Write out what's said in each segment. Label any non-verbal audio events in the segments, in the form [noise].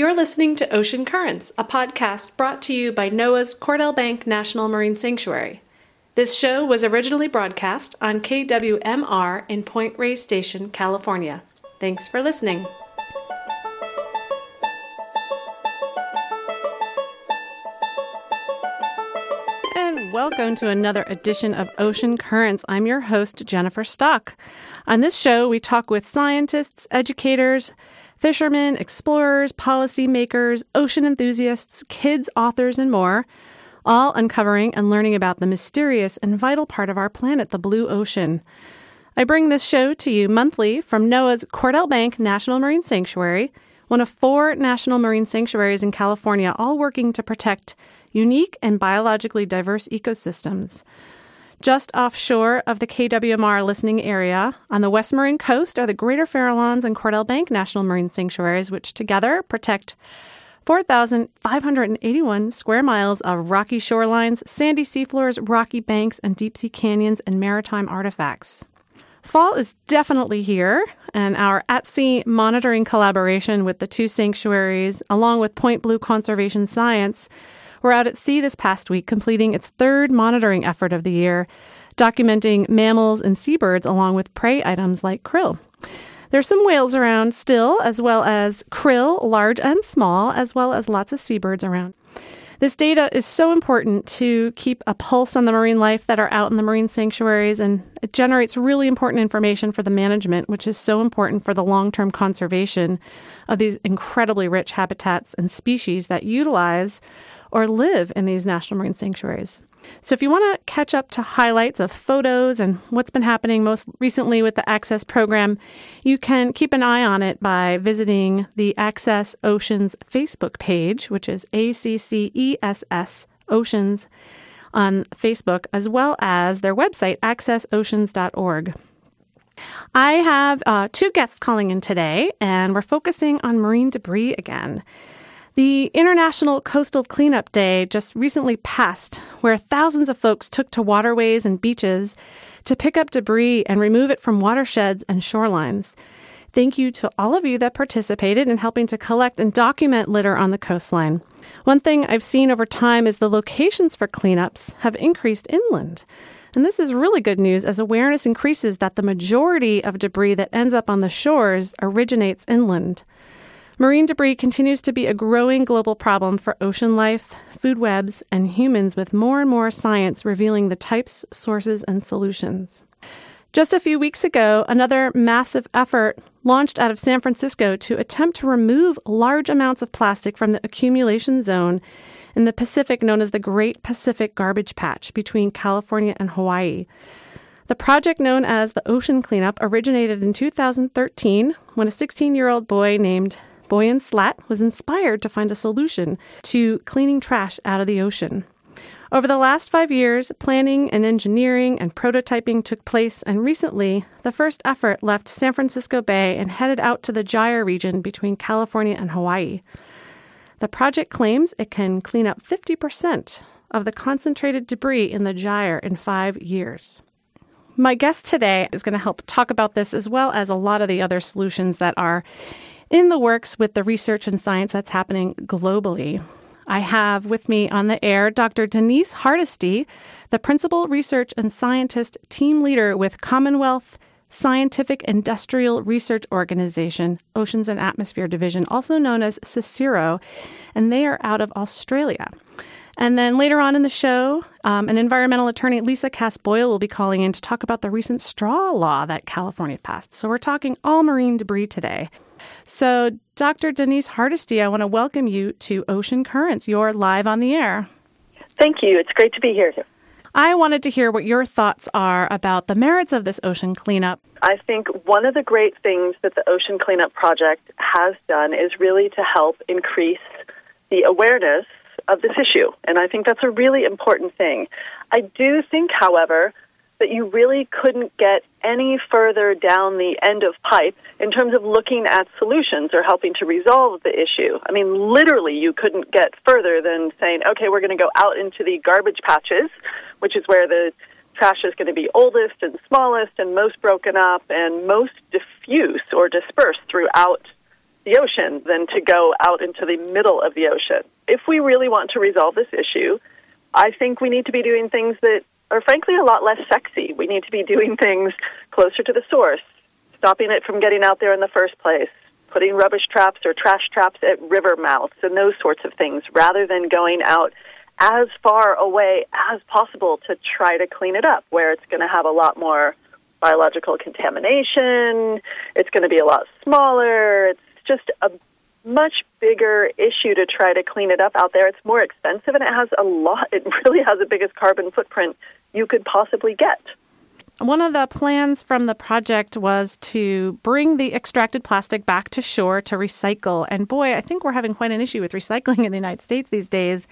You're listening to Ocean Currents, a podcast brought to you by NOAA's Cordell Bank National Marine Sanctuary. This show was originally broadcast on KWMR in Point Reyes Station, California. Thanks for listening. And welcome to another edition of Ocean Currents. I'm your host, Jennifer Stock. On this show, we talk with scientists, educators, fishermen, explorers, policymakers, ocean enthusiasts, kids, authors, and more, all uncovering and learning about the mysterious and vital part of our planet, the blue ocean. I bring this show to you monthly from NOAA's Cordell Bank National Marine Sanctuary, one of four national marine sanctuaries in California, all working to protect unique and biologically diverse ecosystems. Just offshore of the KWMR listening area on the West Marin coast are the Greater Farallones and Cordell Bank National Marine Sanctuaries, which together protect 4,581 square miles of rocky shorelines, sandy seafloors, rocky banks, and deep sea canyons and maritime artifacts. Fall is definitely here, and our at sea monitoring collaboration with the two sanctuaries, along with Point Blue Conservation Science, were out at sea this past week, completing its third monitoring effort of the year, documenting mammals and seabirds along with prey items like krill. There's some whales around still, as well as krill, large and small, as well as lots of seabirds around. This data is so important to keep a pulse on the marine life that are out in the marine sanctuaries, and it generates really important information for the management, which is so important for the long term conservation of these incredibly rich habitats and species that utilize or live in these national marine sanctuaries. So, if you want to catch up to highlights of photos and what's been happening most recently with the Access program, you can keep an eye on it by visiting the Access Oceans Facebook page, which is A C C E S S Oceans on Facebook, as well as their website, accessoceans.org. I have uh, two guests calling in today, and we're focusing on marine debris again. The International Coastal Cleanup Day just recently passed, where thousands of folks took to waterways and beaches to pick up debris and remove it from watersheds and shorelines. Thank you to all of you that participated in helping to collect and document litter on the coastline. One thing I've seen over time is the locations for cleanups have increased inland. And this is really good news as awareness increases that the majority of debris that ends up on the shores originates inland. Marine debris continues to be a growing global problem for ocean life, food webs, and humans, with more and more science revealing the types, sources, and solutions. Just a few weeks ago, another massive effort launched out of San Francisco to attempt to remove large amounts of plastic from the accumulation zone in the Pacific known as the Great Pacific Garbage Patch between California and Hawaii. The project known as the Ocean Cleanup originated in 2013 when a 16 year old boy named Boyan Slat was inspired to find a solution to cleaning trash out of the ocean. Over the last five years, planning and engineering and prototyping took place, and recently, the first effort left San Francisco Bay and headed out to the Gyre region between California and Hawaii. The project claims it can clean up 50% of the concentrated debris in the Gyre in five years. My guest today is going to help talk about this as well as a lot of the other solutions that are in the works with the research and science that's happening globally. I have with me on the air Dr. Denise Hardesty, the Principal Research and Scientist Team Leader with Commonwealth Scientific Industrial Research Organization, Oceans and Atmosphere Division, also known as CSIRO, and they are out of Australia. And then later on in the show, um, an environmental attorney, Lisa Kaas Boyle, will be calling in to talk about the recent straw law that California passed. So we're talking all marine debris today. So, Dr. Denise Hardesty, I want to welcome you to Ocean Currents. You're live on the air. Thank you. It's great to be here. I wanted to hear what your thoughts are about the merits of this ocean cleanup. I think one of the great things that the Ocean Cleanup Project has done is really to help increase the awareness of this issue. And I think that's a really important thing. I do think, however, that you really couldn't get any further down the end of pipe in terms of looking at solutions or helping to resolve the issue. I mean, literally, you couldn't get further than saying, okay, we're going to go out into the garbage patches, which is where the trash is going to be oldest and smallest and most broken up and most diffuse or dispersed throughout the ocean than to go out into the middle of the ocean. If we really want to resolve this issue, I think we need to be doing things that are frankly a lot less sexy. We need to be doing things closer to the source, stopping it from getting out there in the first place, putting rubbish traps or trash traps at river mouths and those sorts of things, rather than going out as far away as possible to try to clean it up, where it's going to have a lot more biological contamination, it's going to be a lot smaller, it's just a much bigger issue to try to clean it up out there. It's more expensive and it has a lot, [laughs] it really has the biggest carbon footprint you could possibly get. One of the plans from the project was to bring the extracted plastic back to shore to recycle. And boy, I think we're having quite an issue with recycling [laughs] in the United States these days.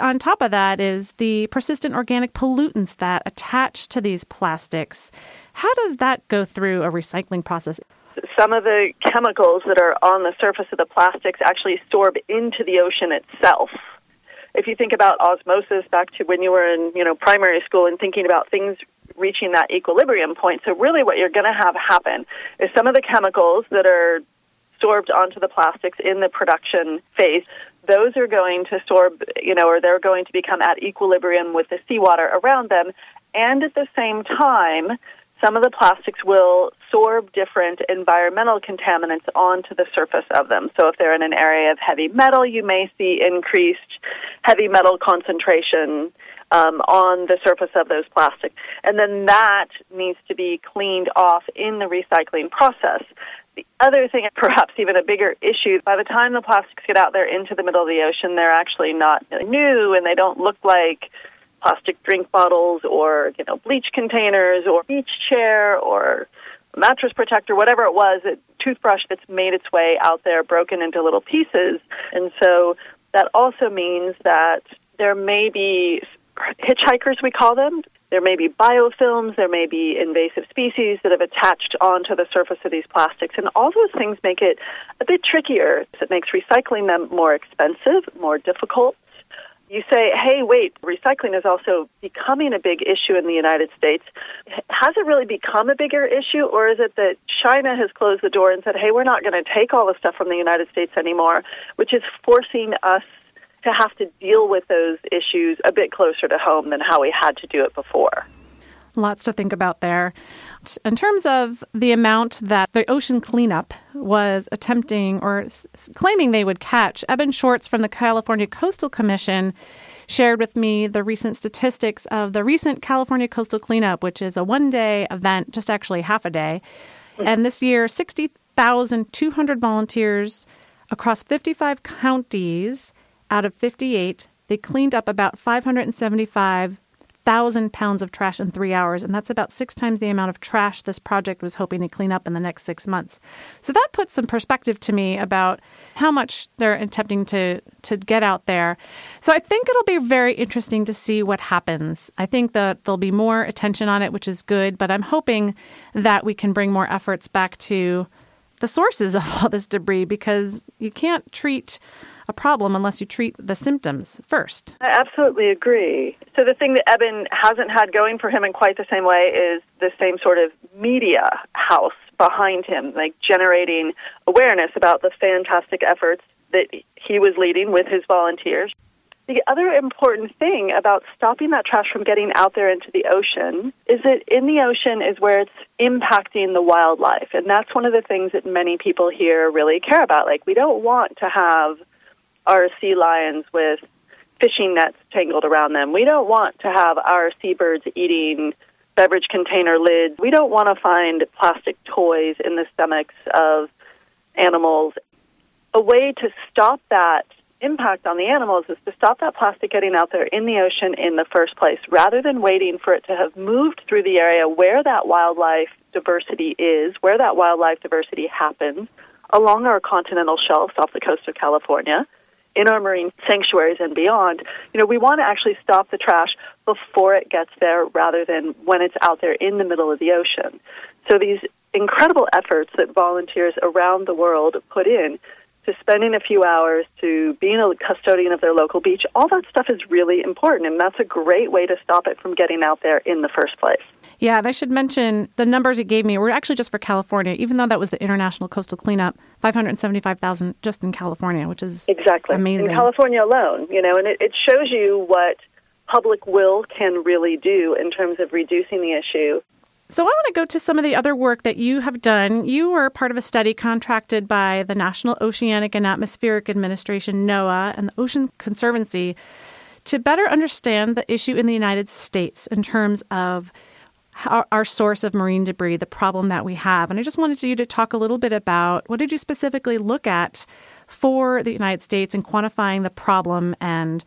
On top of that is the persistent organic pollutants that attach to these plastics. How does that go through a recycling process? Some of the chemicals that are on the surface of the plastics actually sorb into the ocean itself. If you think about osmosis back to when you were in you know primary school and thinking about things reaching that equilibrium point. So really what you're going to have happen is some of the chemicals that are sorbed onto the plastics in the production phase those are going to sorb you know or they're going to become at equilibrium with the seawater around them. And at the same time some of the plastics will sorb different environmental contaminants onto the surface of them. So if they're in an area of heavy metal, you may see increased heavy metal concentration um, on the surface of those plastics. And then that needs to be cleaned off in the recycling process. The other thing, perhaps even a bigger issue, by the time the plastics get out there into the middle of the ocean, they're actually not new and they don't look like plastic drink bottles or you know bleach containers or beach chair or mattress protector, whatever it was, a toothbrush that's made its way out there, broken into little pieces. And so that also means that there may be hitchhikers, we call them. There may be biofilms, there may be invasive species that have attached onto the surface of these plastics, and all those things make it a bit trickier. It makes recycling them more expensive, more difficult you say, hey, wait, recycling is also becoming a big issue in the United States. Has it really become a bigger issue, or is it that China has closed the door and said, hey, we're not going to take all the stuff from the United States anymore, which is forcing us to have to deal with those issues a bit closer to home than how we had to do it before? Lots to think about there. In terms of the amount that the ocean cleanup was attempting or s- claiming they would catch, Eben Schwartz from the California Coastal Commission shared with me the recent statistics of the recent California Coastal Cleanup, which is a one day event, just actually half a day. And this year, 60,200 volunteers across 55 counties out of 58. They cleaned up about 575 thousand pounds of trash in three hours, and that's about six times the amount of trash this project was hoping to clean up in the next six months. So that puts some perspective to me about how much they're attempting to to get out there. So I think it'll be very interesting to see what happens. I think that there'll be more attention on it, which is good, but I'm hoping that we can bring more efforts back to the sources of all this debris because you can't treat a problem unless you treat the symptoms first. I absolutely agree. So the thing that Eben hasn't had going for him in quite the same way is the same sort of media house behind him, like generating awareness about the fantastic efforts that he was leading with his volunteers. The other important thing about stopping that trash from getting out there into the ocean is that in the ocean is where it's impacting the wildlife. And that's one of the things that many people here really care about. Like, we don't want to have our sea lions with fishing nets tangled around them. We don't want to have our seabirds eating beverage container lids. We don't want to find plastic toys in the stomachs of animals. A way to stop that impact on the animals is to stop that plastic getting out there in the ocean in the first place rather than waiting for it to have moved through the area where that wildlife diversity is, where that wildlife diversity happens along our continental shelves off the coast of California in our marine sanctuaries and beyond, you know, we want to actually stop the trash before it gets there rather than when it's out there in the middle of the ocean. So these incredible efforts that volunteers around the world put in to spending a few hours to being a custodian of their local beach, all that stuff is really important, and that's a great way to stop it from getting out there in the first place. Yeah, and I should mention the numbers it gave me were actually just for California, even though that was the International Coastal Cleanup, 575,000 just in California, which is exactly amazing. In California alone, you know, and it, it shows you what public will can really do in terms of reducing the issue. So I want to go to some of the other work that you have done. You were part of a study contracted by the National Oceanic and Atmospheric Administration, NOAA, and the Ocean Conservancy to better understand the issue in the United States in terms of our, our, source of marine debris, the problem that we have. And I just wanted you to talk a little bit about what did you specifically look at for the United States in quantifying the problem and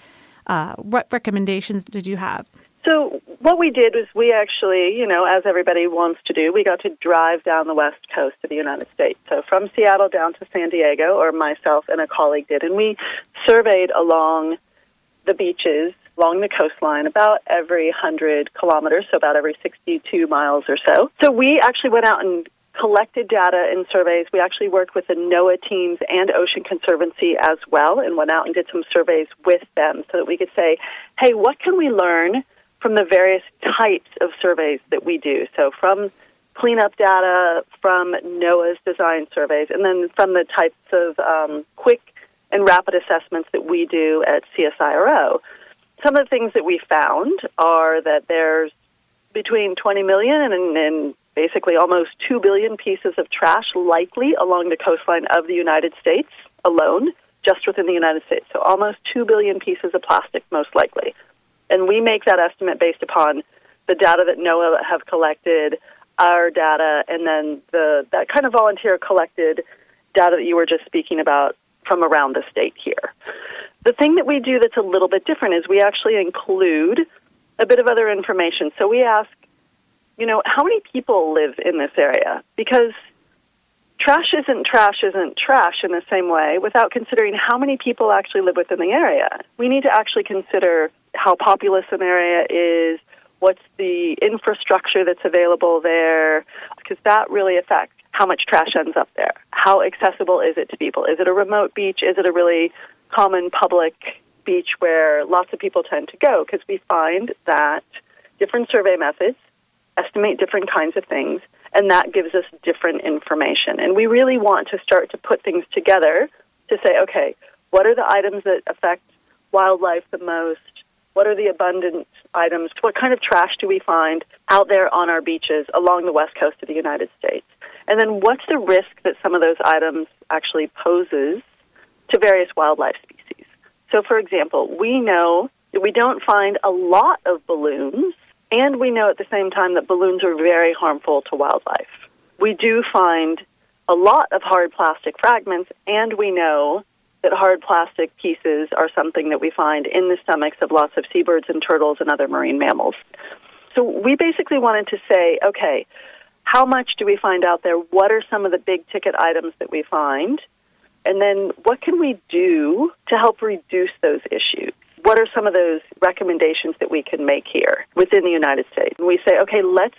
uh, what recommendations did you have? So what we did was we actually, you know, as everybody wants to do, we got to drive down the west coast of the United States. So from Seattle down to San Diego, or myself and a colleague did, and we surveyed along the beaches along the coastline about every 100 kilometers, so about every 62 miles or so. So we actually went out and collected data and surveys. We actually worked with the NOAA teams and Ocean Conservancy as well and went out and did some surveys with them so that we could say, hey, what can we learn from the various types of surveys that we do? So from cleanup data, from NOAA's design surveys, and then from the types of um, quick and rapid assessments that we do at CSIRO. Some of the things that we found are that there's between 20 million and, and basically almost 2 billion pieces of trash likely along the coastline of the United States alone, just within the United States. So almost 2 billion pieces of plastic, most likely. And we make that estimate based upon the data that NOAA have collected, our data, and then the that kind of volunteer collected data that you were just speaking about from around the state here. The thing that we do that's a little bit different is we actually include a bit of other information. So we ask you know, how many people live in this area? Because trash isn't trash isn't trash in the same way without considering how many people actually live within the area. We need to actually consider how populous an area is, what's the infrastructure that's available there, because that really affects how much trash ends up there. How accessible is it to people? Is it a remote beach? Is it a really common public beach where lots of people tend to go? Because we find that different survey methods estimate different kinds of things, and that gives us different information. And we really want to start to put things together to say, okay, what are the items that affect wildlife the most? What are the abundant items? What kind of trash do we find out there on our beaches along the west coast of the United States? And then what's the risk that some of those items actually poses to various wildlife species? So, for example, we know that we don't find a lot of balloons and we know at the same time that balloons are very harmful to wildlife. We do find a lot of hard plastic fragments, and we know that hard plastic pieces are something that we find in the stomachs of lots of seabirds and turtles and other marine mammals. So we basically wanted to say, okay, how much do we find out there? What are some of the big ticket items that we find? And then what can we do to help reduce those issues? what are some of those recommendations that we can make here within the United States? And we say, okay, let's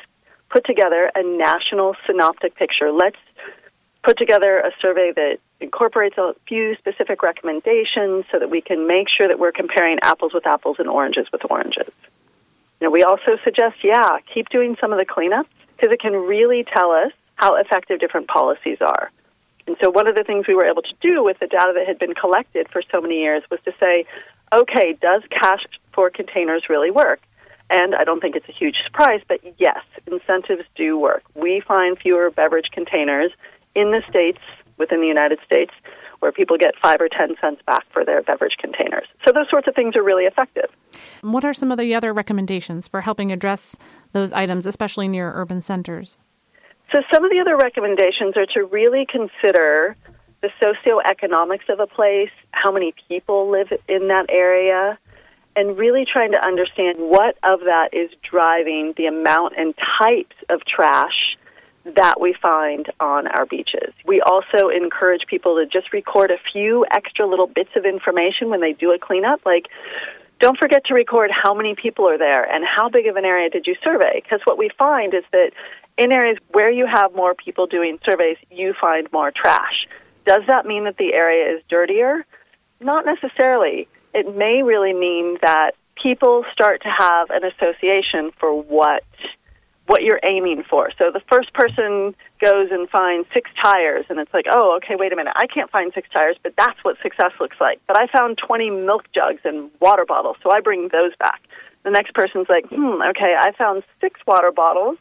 put together a national synoptic picture. Let's put together a survey that incorporates a few specific recommendations so that we can make sure that we're comparing apples with apples and oranges with oranges. You know, we also suggest, yeah, keep doing some of the cleanups because it can really tell us how effective different policies are. And so one of the things we were able to do with the data that had been collected for so many years was to say, okay, does cash for containers really work? And I don't think it's a huge surprise, but yes, incentives do work. We find fewer beverage containers in the states, within the United States, where people get five or ten cents back for their beverage containers. So those sorts of things are really effective. What are some of the other recommendations for helping address those items, especially near urban centers? So some of the other recommendations are to really consider the socioeconomics of a place, how many people live in that area, and really trying to understand what of that is driving the amount and types of trash that we find on our beaches. We also encourage people to just record a few extra little bits of information when they do a cleanup, like don't forget to record how many people are there and how big of an area did you survey, because what we find is that in areas where you have more people doing surveys, you find more trash. Does that mean that the area is dirtier? Not necessarily. It may really mean that people start to have an association for what what you're aiming for. So the first person goes and finds six tires, and it's like, oh, okay, wait a minute, I can't find six tires, but that's what success looks like. But I found 20 milk jugs and water bottles, so I bring those back. The next person's like, hmm, okay, I found six water bottles,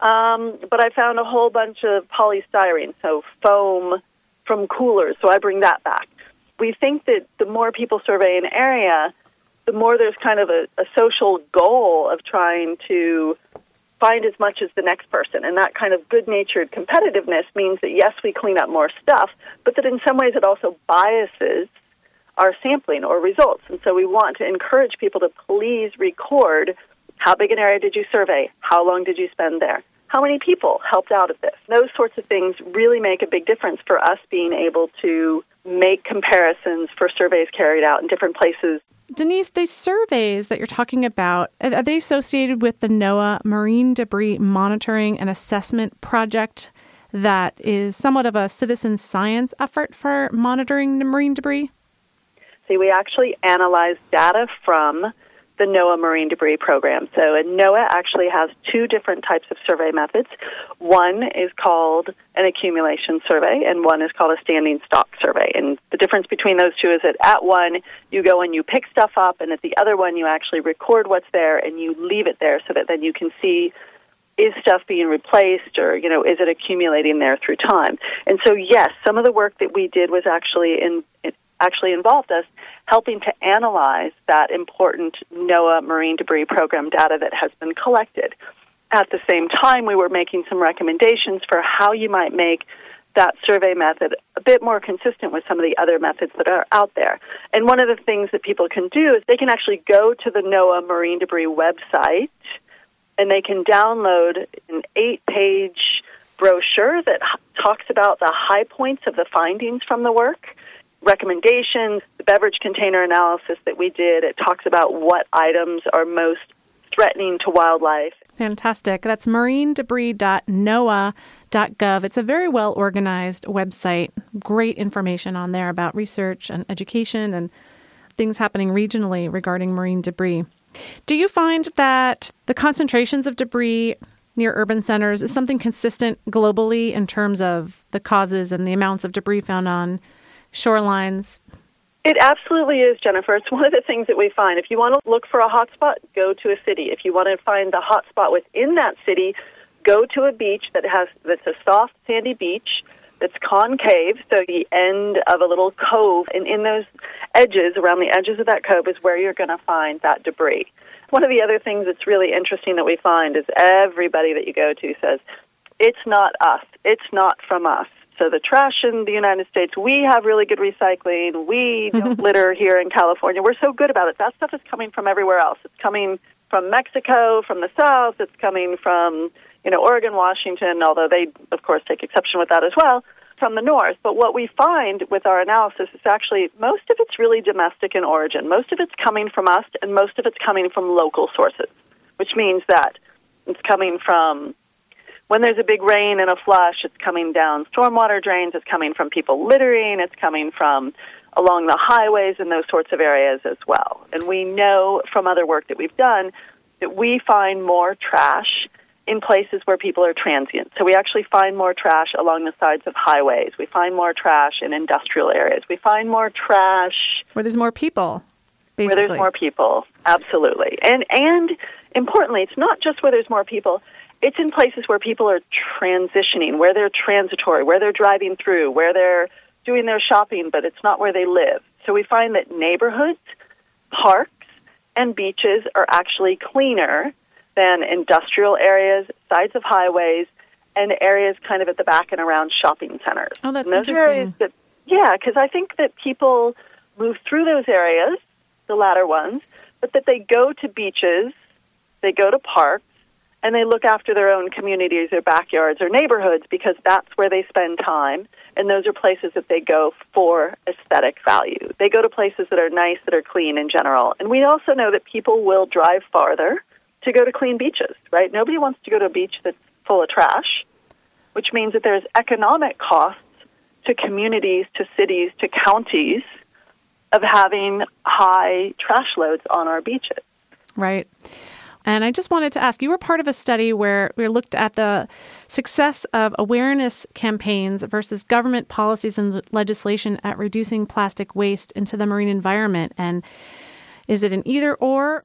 um, but I found a whole bunch of polystyrene, so foam from coolers, so I bring that back. We think that the more people survey an area, the more there's kind of a, a social goal of trying to find as much as the next person. And that kind of good natured competitiveness means that, yes, we clean up more stuff, but that in some ways it also biases our sampling or results. And so we want to encourage people to please record how big an area did you survey? How long did you spend there? How many people helped out of this? Those sorts of things really make a big difference for us being able to make comparisons for surveys carried out in different places Denise, these surveys that you're talking about, are they associated with the NOAA Marine Debris Monitoring and Assessment Project that is somewhat of a citizen science effort for monitoring the marine debris? See, we actually analyze data from the NOAA Marine Debris Program. So, NOAA actually has two different types of survey methods. One is called an accumulation survey, and one is called a standing stock survey. And the difference between those two is that at one, you go and you pick stuff up, and at the other one, you actually record what's there and you leave it there so that then you can see is stuff being replaced or you know is it accumulating there through time and so yes some of the work that we did was actually in actually involved us helping to analyze that important NOAA marine debris program data that has been collected. At the same time, we were making some recommendations for how you might make that survey method a bit more consistent with some of the other methods that are out there. And one of the things that people can do is they can actually go to the NOAA marine debris website and they can download an eight page brochure that talks about the high points of the findings from the work recommendations, the beverage container analysis that we did, it talks about what items are most threatening to wildlife. Fantastic. That's marinedebris.noaa.gov. It's a very well organized website. Great information on there about research and education and things happening regionally regarding marine debris. Do you find that the concentrations of debris near urban centers is something consistent globally in terms of the causes and the amounts of debris found on shorelines? It absolutely is, Jennifer. It's one of the things that we find. If you want to look for a hotspot, go to a city. If you want to find the hotspot within that city, go to a beach that has that's a soft sandy beach that's concave, so the end of a little cove, and in those edges, around the edges of that cove, is where you're going to find that debris. One of the other things that's really interesting that we find is everybody that you go to says, "It's not us. It's not from us." So the trash in the United States, we have really good recycling. We [laughs] don't litter here in California. We're so good about it. That stuff is coming from everywhere else. It's coming from Mexico, from the south. It's coming from you know Oregon, Washington. Although they, of course, take exception with that as well from the north. But what we find with our analysis is actually most of it's really domestic in origin. Most of it's coming from us, and most of it's coming from local sources, which means that it's coming from when there's a big rain and a flush, it's coming down stormwater drains, it's coming from people littering, it's coming from along the highways and those sorts of areas as well. And we know from other work that we've done that we find more trash in places where people are transient. So we actually find more trash along the sides of highways. We find more trash in industrial areas. We find more trash where there's more people. Basically. Where there's more people, absolutely. And and importantly, it's not just where there's more people it's in places where people are transitioning, where they're transitory, where they're driving through, where they're doing their shopping, but it's not where they live. So we find that neighborhoods, parks, and beaches are actually cleaner than industrial areas, sides of highways, and areas kind of at the back and around shopping centers. Oh, that's interesting. Areas that, yeah, because I think that people move through those areas, the latter ones, but that they go to beaches, they go to parks, and they look after their own communities, their backyards, or neighborhoods because that's where they spend time, and those are places that they go for aesthetic value. They go to places that are nice, that are clean in general. And we also know that people will drive farther to go to clean beaches, right? Nobody wants to go to a beach that's full of trash, which means that there's economic costs to communities, to cities, to counties of having high trash loads on our beaches. Right. And I just wanted to ask you were part of a study where we looked at the success of awareness campaigns versus government policies and legislation at reducing plastic waste into the marine environment. And is it an either or?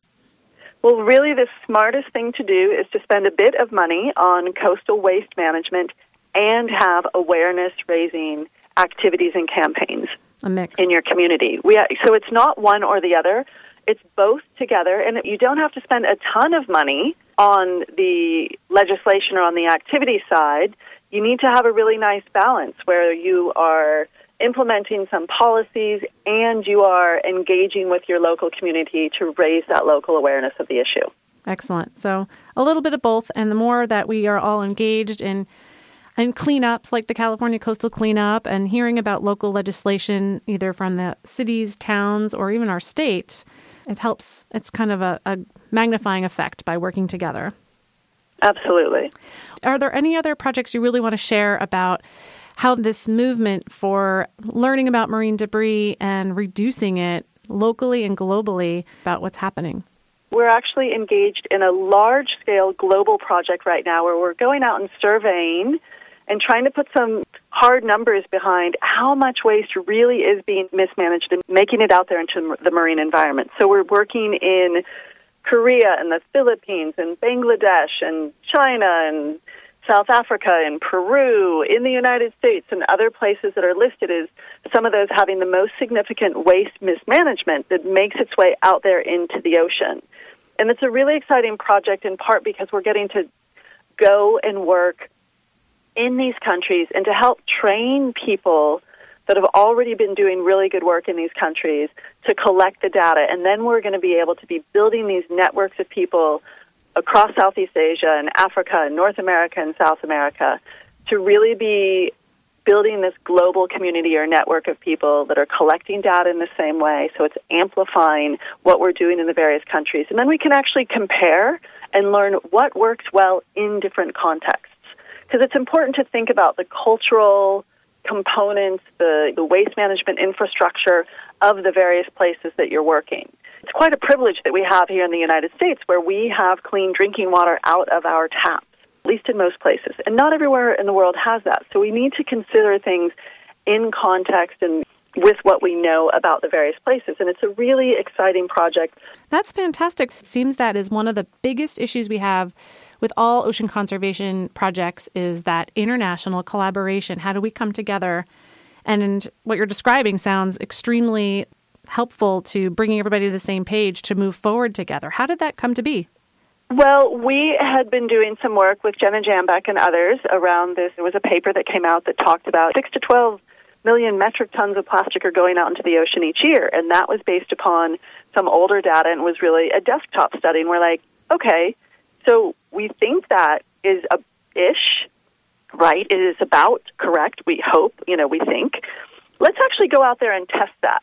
Well, really, the smartest thing to do is to spend a bit of money on coastal waste management and have awareness raising activities and campaigns a mix in your community. We, so it's not one or the other. It's both together, and you don't have to spend a ton of money on the legislation or on the activity side. You need to have a really nice balance where you are implementing some policies and you are engaging with your local community to raise that local awareness of the issue. Excellent. So, a little bit of both, and the more that we are all engaged in and cleanups like the California Coastal Cleanup and hearing about local legislation either from the cities, towns, or even our state, it helps. It's kind of a, a magnifying effect by working together. Absolutely. Are there any other projects you really want to share about how this movement for learning about marine debris and reducing it locally and globally about what's happening? We're actually engaged in a large scale global project right now where we're going out and surveying and trying to put some hard numbers behind how much waste really is being mismanaged and making it out there into the marine environment. So we're working in Korea and the Philippines and Bangladesh and China and South Africa and Peru, in the United States and other places that are listed as some of those having the most significant waste mismanagement that makes its way out there into the ocean. And it's a really exciting project in part because we're getting to go and work in these countries and to help train people that have already been doing really good work in these countries to collect the data. And then we're going to be able to be building these networks of people across Southeast Asia and Africa and North America and South America to really be building this global community or network of people that are collecting data in the same way. So it's amplifying what we're doing in the various countries. And then we can actually compare and learn what works well in different contexts because it's important to think about the cultural components, the, the waste management infrastructure of the various places that you're working. It's quite a privilege that we have here in the United States where we have clean drinking water out of our taps, at least in most places. And not everywhere in the world has that. So we need to consider things in context and with what we know about the various places. And it's a really exciting project. That's fantastic. It seems that is one of the biggest issues we have with all ocean conservation projects is that international collaboration. How do we come together? And what you're describing sounds extremely helpful to bringing everybody to the same page to move forward together. How did that come to be? Well, we had been doing some work with Jenna Jambeck and others around this. There was a paper that came out that talked about 6 to 12 million metric tons of plastic are going out into the ocean each year, and that was based upon some older data and was really a desktop study. And we're like, okay, so we think that is a ish, right? It is about correct. We hope, you know, we think. Let's actually go out there and test that.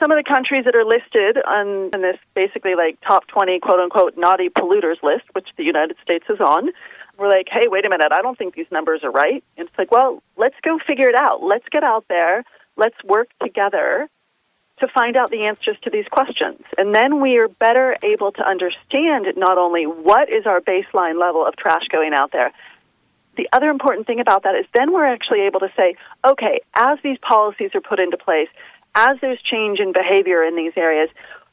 Some of the countries that are listed on in this basically like top 20 quote unquote naughty polluters list, which the United States is on, we're like, hey, wait a minute, I don't think these numbers are right. And it's like, well, let's go figure it out. Let's get out there. Let's work together to find out the answers to these questions. And then we are better able to understand not only what is our baseline level of trash going out there, the other important thing about that is then we're actually able to say, okay, as these policies are put into place, as there's change in behavior in these areas,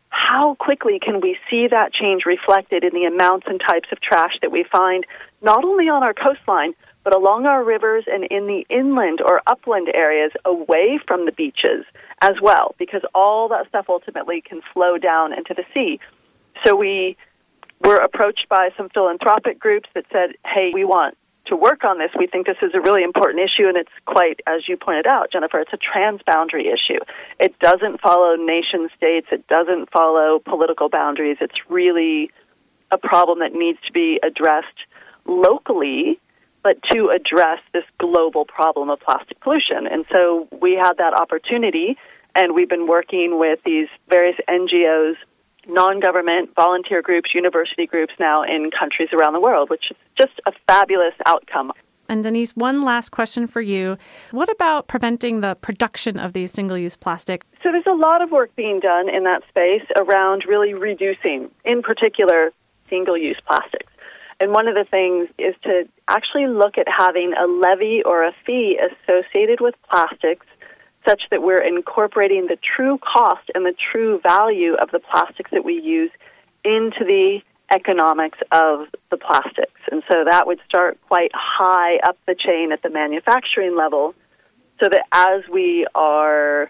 how quickly can we see that change reflected in the amounts and types of trash that we find, not only on our coastline, but along our rivers and in the inland or upland areas away from the beaches as well, because all that stuff ultimately can flow down into the sea. So we were approached by some philanthropic groups that said, hey, we want to work on this. We think this is a really important issue, and it's quite, as you pointed out, Jennifer, it's a transboundary issue. It doesn't follow nation states, it doesn't follow political boundaries. It's really a problem that needs to be addressed locally but to address this global problem of plastic pollution. And so we had that opportunity, and we've been working with these various NGOs, non government, volunteer groups, university groups now in countries around the world, which is just a fabulous outcome. And Denise, one last question for you. What about preventing the production of these single use plastic? So there's a lot of work being done in that space around really reducing, in particular, single use plastics. And one of the things is to actually look at having a levy or a fee associated with plastics such that we're incorporating the true cost and the true value of the plastics that we use into the economics of the plastics. And so that would start quite high up the chain at the manufacturing level so that as we are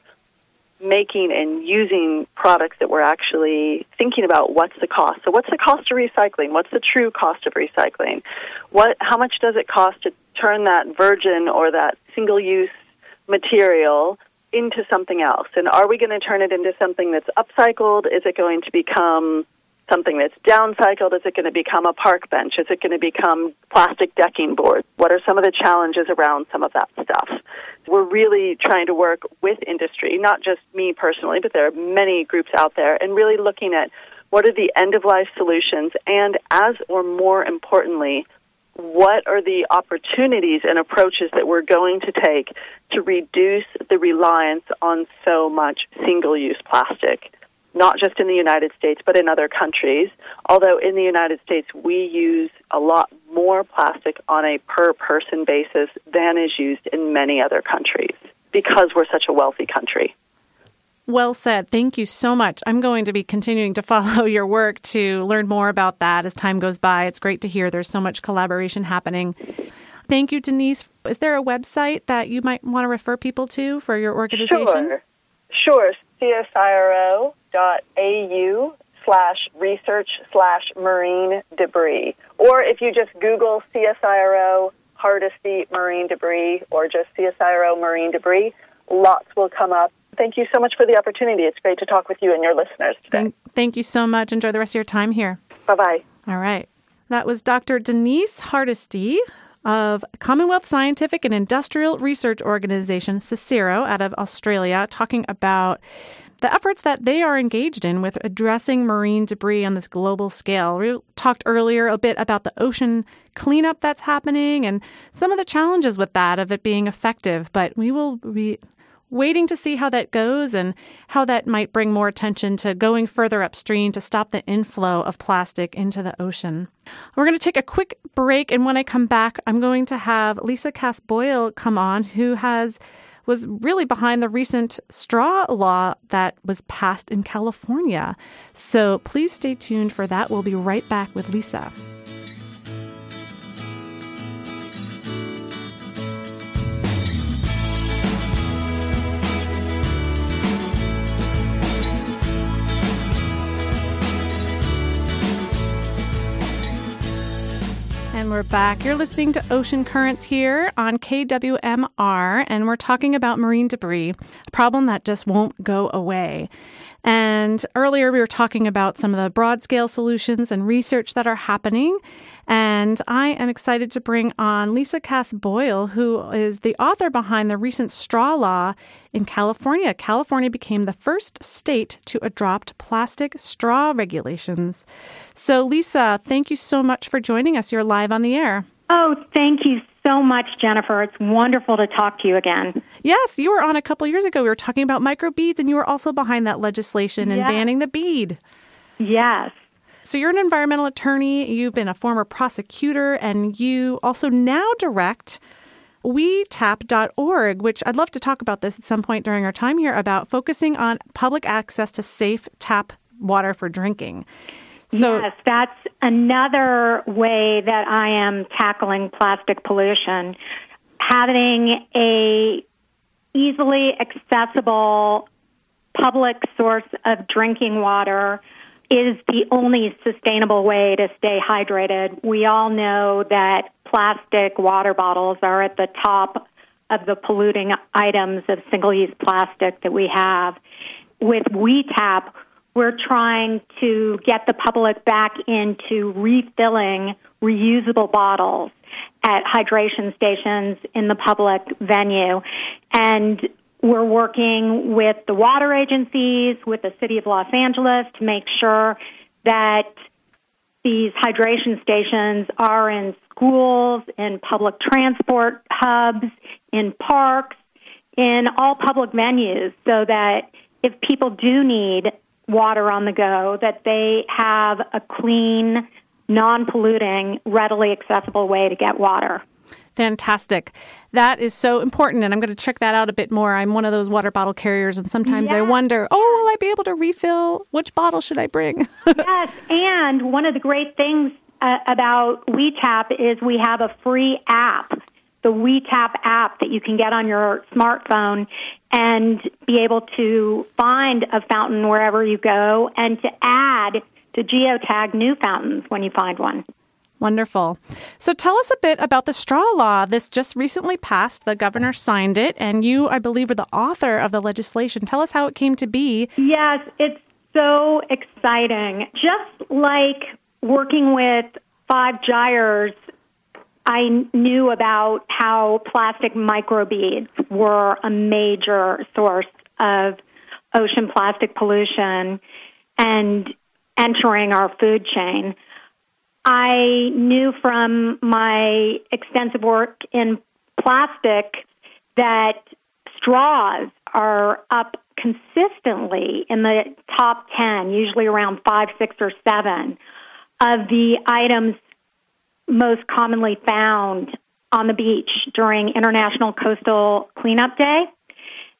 making and using products that we're actually thinking about what's the cost. So what's the cost of recycling? What's the true cost of recycling? What how much does it cost to turn that virgin or that single use material into something else? And are we going to turn it into something that's upcycled? Is it going to become something that's downcycled? Is it going to become a park bench? Is it going to become plastic decking boards? What are some of the challenges around some of that stuff? We're really trying to work with industry, not just me personally, but there are many groups out there, and really looking at what are the end of life solutions and, as or more importantly, what are the opportunities and approaches that we're going to take to reduce the reliance on so much single use plastic? Not just in the United States, but in other countries. Although in the United States, we use a lot more plastic on a per person basis than is used in many other countries because we're such a wealthy country. Well said. Thank you so much. I'm going to be continuing to [laughs] follow your work to learn more about that as time goes by. It's great to hear there's so much collaboration happening. Thank you, Denise. Is there a website that you might want to refer people to for your organization? Sure. Sure. CSIRO au slash research slash marine debris. Or if you just Google CSIRO Hardesty marine debris or just CSIRO marine debris, lots will come up. Thank you so much for the opportunity. It's great to talk with you and your listeners today. Thank, thank you so much. Enjoy the rest of your time here. Bye bye. All right. That was Dr. Denise Hardesty of Commonwealth Scientific and Industrial Research Organization, CSIRO, out of Australia, talking about the efforts that they are engaged in with addressing marine debris on this global scale. We talked earlier a bit about the ocean cleanup that's happening and some of the challenges with that of it being effective, but we will be waiting to see how that goes and how that might bring more attention to going further upstream to stop the inflow of plastic into the ocean. We're going to take a quick break, and when I come back, I'm going to have Lisa Kaas Boyle come on, who has was really behind the recent straw law that was passed in California. So please stay tuned for that. We'll be right back with Lisa. And we're back. You're listening to Ocean Currents here on KWMR, and we're talking about marine debris, a problem that just won't go away. And earlier we were talking about some of the broad scale solutions and research that are happening. And I am excited to bring on Lisa Kaas Boyle, who is the author behind the recent straw law in California. California became the first state to adopt plastic straw regulations. So, Lisa, thank you so much for joining us. You're live on the air. Oh, thank you so much, Jennifer. It's wonderful to talk to you again. Yes, you were on a couple years ago. We were talking about microbeads, and you were also behind that legislation and yes. banning the bead. Yes. So you're an environmental attorney, you've been a former prosecutor, and you also now direct WeTap.org, which I'd love to talk about this at some point during our time here about focusing on public access to safe tap water for drinking. So, yes, that's another way that I am tackling plastic pollution. Having a easily accessible public source of drinking water is the only sustainable way to stay hydrated. We all know that plastic water bottles are at the top of the polluting items of single use plastic that we have. With WeTap, we're trying to get the public back into refilling reusable bottles at hydration stations in the public venue. And we're working with the water agencies, with the city of Los Angeles to make sure that these hydration stations are in schools, in public transport hubs, in parks, in all public venues, so that if people do need water on the go, that they have a clean, non polluting, readily accessible way to get water. Fantastic. That is so important, and I'm going to check that out a bit more. I'm one of those water bottle carriers, and sometimes I wonder, oh, will I be able to refill? Which bottle should I bring? [laughs] yes, and one of the great things uh, about WeTap is we have a free app, the WeTap app that you can get on your smartphone and be able to find a fountain wherever you go and to add to geotag new fountains when you find one. Wonderful. So tell us a bit about the straw law. This just recently passed. The governor signed it, and you, I believe, are the author of the legislation. Tell us how it came to be. Yes, it's so exciting. Just like working with Five Gyres, I knew about how plastic microbeads were a major source of ocean plastic pollution and entering our food chain. I knew from my extensive work in plastic that straws are up consistently in the top 10, usually around 5, 6, or 7 of the items most commonly found on the beach during International Coastal Cleanup Day.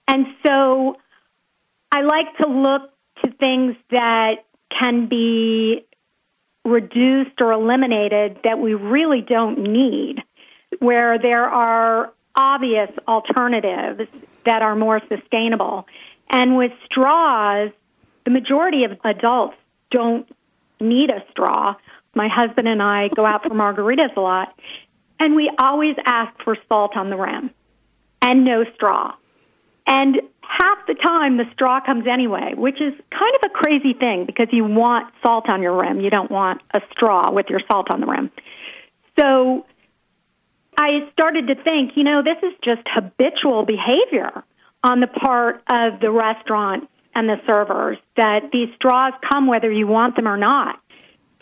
And so I like to look to things that can be reduced or eliminated that we really don't need, where there are obvious alternatives that are more sustainable. And with straws, the majority of adults don't need a straw. My husband and I go out for margaritas a lot, and we always ask for salt on the rim and no straw. And half the time the straw comes anyway, which is kind of a crazy thing because you want salt on your rim. You don't want a straw with your salt on the rim. So I started to think, you know, this is just habitual behavior on the part of the restaurant and the servers that these straws come whether you want them or not.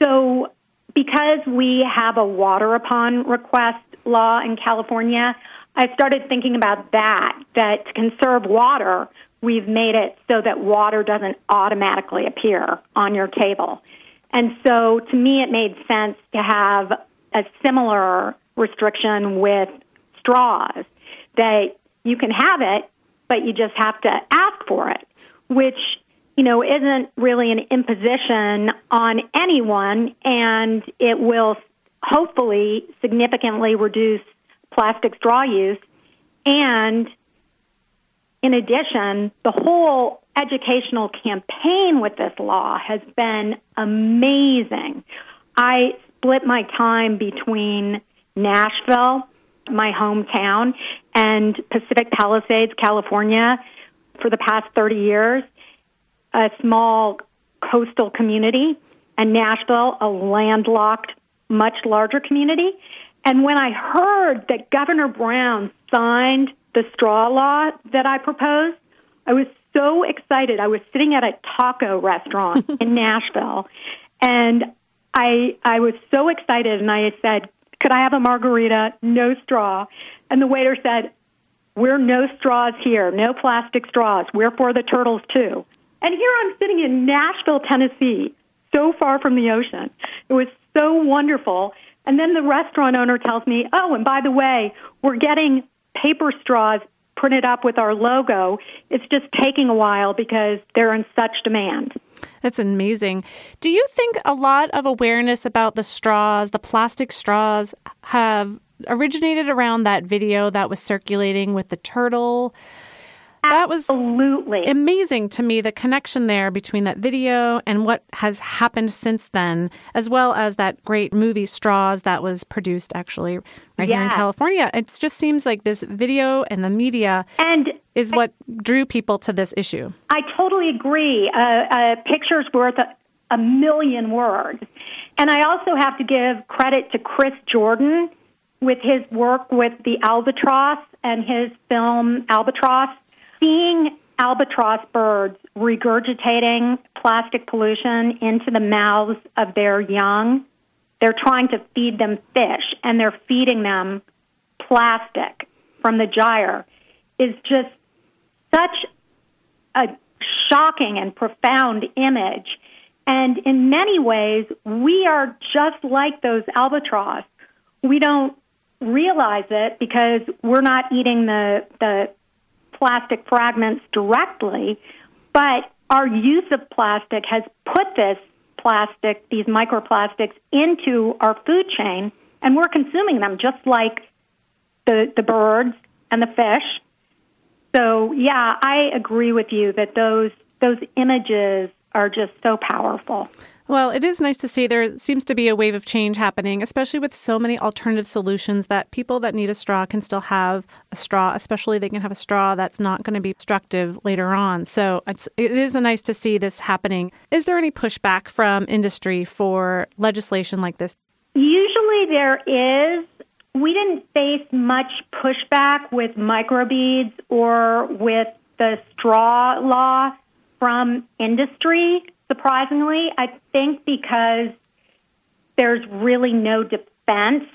So because we have a water upon request law in California, I started thinking about that, that to conserve water, we've made it so that water doesn't automatically appear on your table. And so to me, it made sense to have a similar restriction with straws that you can have it, but you just have to ask for it, which, you know, isn't really an imposition on anyone and it will hopefully significantly reduce plastic straw use. And in addition, the whole educational campaign with this law has been amazing. I split my time between Nashville, my hometown, and Pacific Palisades, California, for the past 30 years, a small coastal community, and Nashville, a landlocked, much larger community. And when I heard that Governor Brown signed the straw law that I proposed, I was so excited. I was sitting at a taco restaurant [laughs] in Nashville and I I was so excited and I said, "Could I have a margarita, no straw?" And the waiter said, "We're no straws here, no plastic straws. We're for the turtles too." And here I'm sitting in Nashville, Tennessee, so far from the ocean. It was so wonderful. And then the restaurant owner tells me, oh, and by the way, we're getting paper straws printed up with our logo. It's just taking a while because they're in such demand. That's amazing. Do you think a lot of awareness about the straws, the plastic straws, have originated around that video that was circulating with the turtle? That was absolutely. amazing to me the connection there between that video and what has happened since then as well as that great movie straws that was produced actually right here in california. It just seems like this video and the media and is what drew people to this issue. I totally agree. Uh, a picture's worth a, a million words. And i also have to give credit to chris jordan with his work with the albatross and his film albatross seeing albatross birds regurgitating plastic pollution into the mouths of their young they're trying to feed them fish and they're feeding them plastic from the gyre is just such a shocking and profound image. And in many ways, we are just like those albatross. We don't realize it because we're not eating the, the plastic fragments directly, but our use of plastic has put this plastic, these microplastics, into our food chain, and we're consuming them just like the, the birds and the fish. So, yeah, I agree with you that those those images are just so powerful. Well, it is nice to see there seems to be a wave of change happening, especially with so many alternative solutions that people that need a straw can still have a straw, especially they can have a straw that's not going to be destructive later on. So it's, it is nice to see this happening. Is there any pushback from industry for legislation like this? Usually there is. We didn't face much pushback with microbeads or with the straw law from industry surprisingly. I think because there's really no defense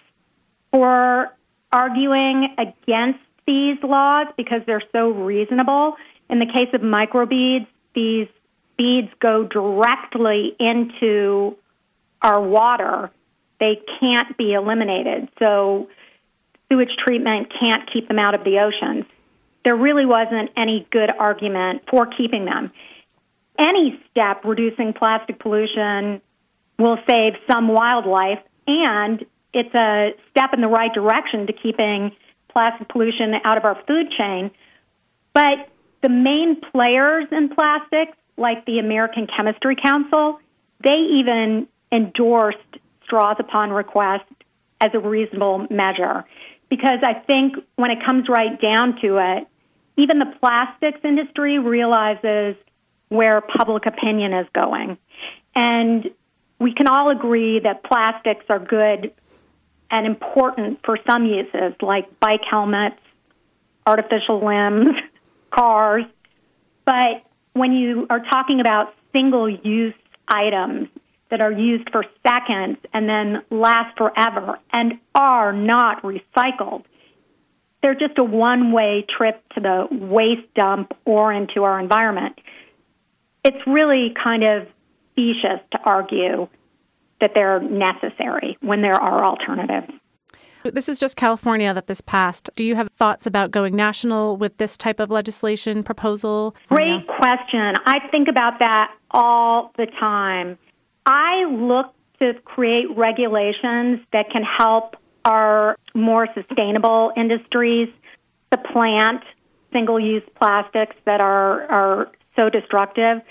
for arguing against these laws because they're so reasonable. In the case of microbeads, these beads go directly into our water. They can't be eliminated. So sewage treatment can't keep them out of the oceans. There really wasn't any good argument for keeping them any step reducing plastic pollution will save some wildlife, and it's a step in the right direction to keeping plastic pollution out of our food chain. But the main players in plastics, like the American Chemistry Council, they even endorsed straws upon request as a reasonable measure. Because I think when it comes right down to it, even the plastics industry realizes where public opinion is going. And we can all agree that plastics are good and important for some uses, like bike helmets, artificial limbs, [laughs] cars. But when you are talking about single use items that are used for seconds and then last forever and are not recycled, they're just a one way trip to the waste dump or into our environment it's really kind of specious to argue that they're necessary when there are alternatives. This is just California that this passed. Do you have thoughts about going national with this type of legislation proposal? Great question. I think about that all the time. I look to create regulations that can help our more sustainable industries supplant single use plastics that are, are so destructive.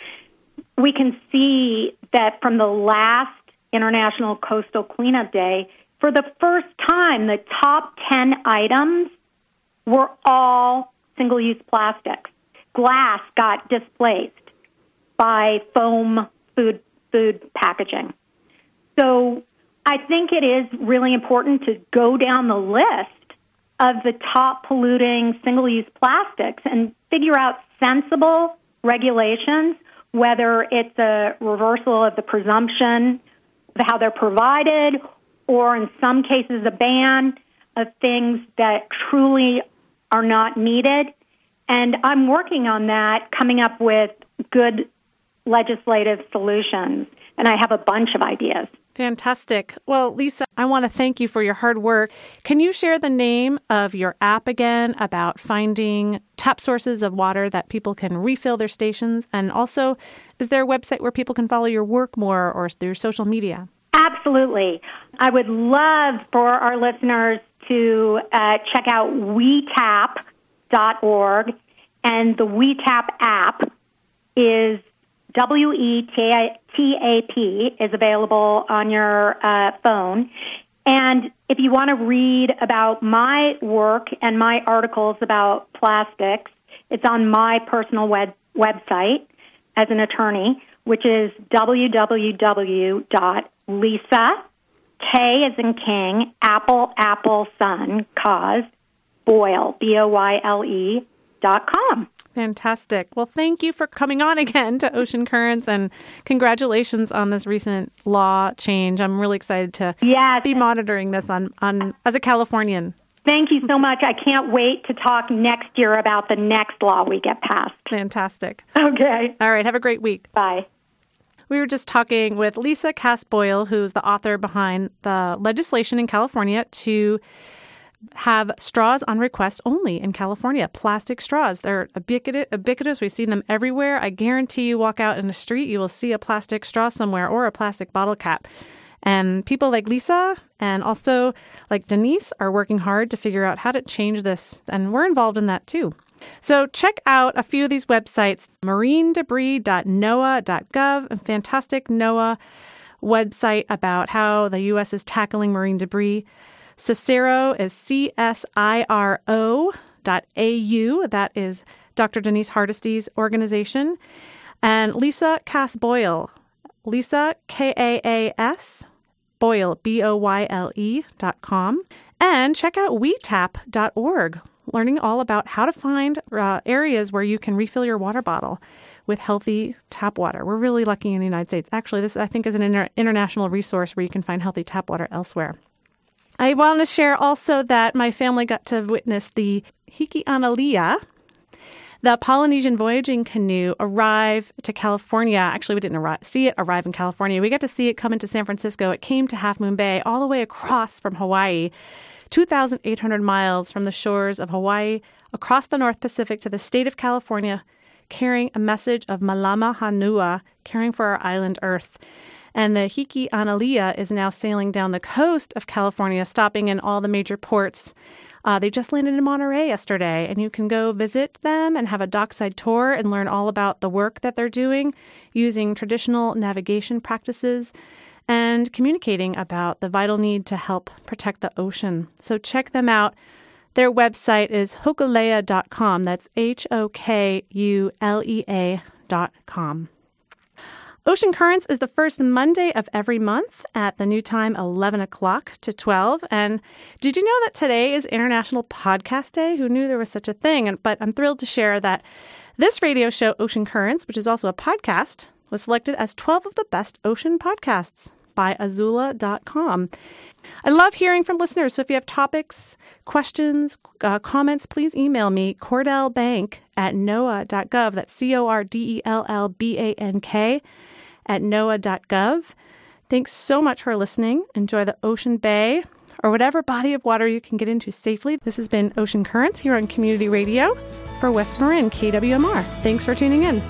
We can see that from the last International Coastal Cleanup Day, for the first time, the top 10 items were all single use plastics. Glass got displaced by foam food, food packaging. So I think it is really important to go down the list of the top polluting single use plastics and figure out sensible regulations, whether it's a reversal of the presumption of how they're provided, or in some cases, a ban of things that truly are not needed. And I'm working on that, coming up with good legislative solutions. And I have a bunch of ideas. Fantastic. Well, Lisa, I want to thank you for your hard work. Can you share the name of your app again about finding tap sources of water that people can refill their stations? And also, is there a website where people can follow your work more or through social media? Absolutely. I would love for our listeners to uh, check out wetap.org. And the WeTap app is W E T A P is available on your uh, phone. And if you want to read about my work and my articles about plastics, it's on my personal web website as an attorney, which is www.lisa, K as in King, Apple, Apple, Sun, Kaas, Boyle, B O Y L E, bensound.com. Fantastic. Well, thank you for coming on again to Ocean Currents and congratulations on this recent law change. I'm really excited to yes. be monitoring this on, on as a Californian. Thank you so much. I can't wait to talk next year about the next law we get passed. Fantastic. Okay. All right. Have a great week. Bye. We were just talking with Lisa Kaas Boyle, who's the author behind the legislation in California to have straws on request only in California. Plastic straws. They're ubiquitous. We've seen them everywhere. I guarantee you walk out in the street, you will see a plastic straw somewhere or a plastic bottle cap. And people like Lisa and also like Denise are working hard to figure out how to change this. And we're involved in that too. So check out a few of these websites marinedebris.noaa.gov, a fantastic NOAA website about how the U.S. is tackling marine debris. CSIRO is C S I R O dot AU. That is Dr. Denise Hardisty's organization. And Lisa Kaas Boyle, Lisa K A A S Boyle, B O Y L E dot com. And check out WeTap.org, learning all about how to find uh, areas where you can refill your water bottle with healthy tap water. We're really lucky in the United States. Actually, this I think is an inter- international resource where you can find healthy tap water elsewhere. I want to share also that my family got to witness the Hiki Hikianalia, the Polynesian voyaging canoe, arrive to California. Actually, we didn't arrive, see it arrive in California. We got to see it come into San Francisco. It came to Half Moon Bay, all the way across from Hawaii, 2,800 miles from the shores of Hawaii, across the North Pacific to the state of California, carrying a message of Malama Honua, caring for our island Earth. And the Hikianalia is now sailing down the coast of California, stopping in all the major ports. Uh, they just landed in Monterey yesterday, and you can go visit them and have a dockside tour and learn all about the work that they're doing using traditional navigation practices and communicating about the vital need to help protect the ocean. So check them out. Their website is hokulea.com. That's H O K U L E A.com. Ocean Currents is the first Monday of every month at the new time, 11 o'clock to 12. And did you know that today is International Podcast Day? Who knew there was such a thing? But I'm thrilled to share that this radio show, Ocean Currents, which is also a podcast, was selected as 12 of the best ocean podcasts by Azula.com. I love hearing from listeners. So if you have topics, questions, uh, comments, please email me, cordellbank at noaa.gov. That's C O R D E L L B A N K at noaa.gov. Thanks so much for listening. Enjoy the Ocean Bay or whatever body of water you can get into safely. This has been Ocean Currents here on Community Radio for West Marin KWMR. Thanks for tuning in.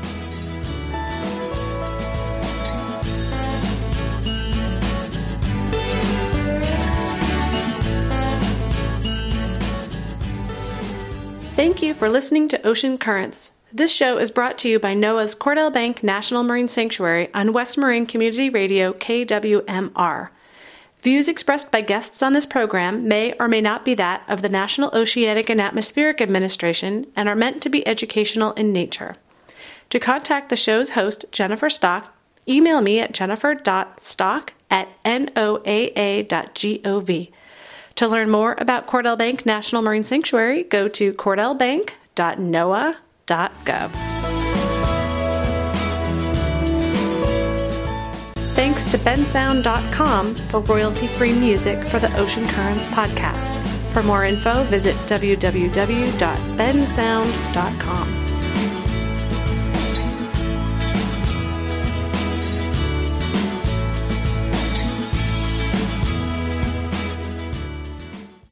Thank you for listening to Ocean Currents. This show is brought to you by NOAA's Cordell Bank National Marine Sanctuary on West Marin Community Radio KWMR. Views expressed by guests on this program may or may not be that of the National Oceanic and Atmospheric Administration and are meant to be educational in nature. To contact the show's host, Jennifer Stock, email me at jennifer.stock at noaa.gov. To learn more about Cordell Bank National Marine Sanctuary, go to cordellbank.noaa.gov. Thanks to bensound.com for royalty free music for the Ocean Currents podcast. For more info, visit www.bensound.com.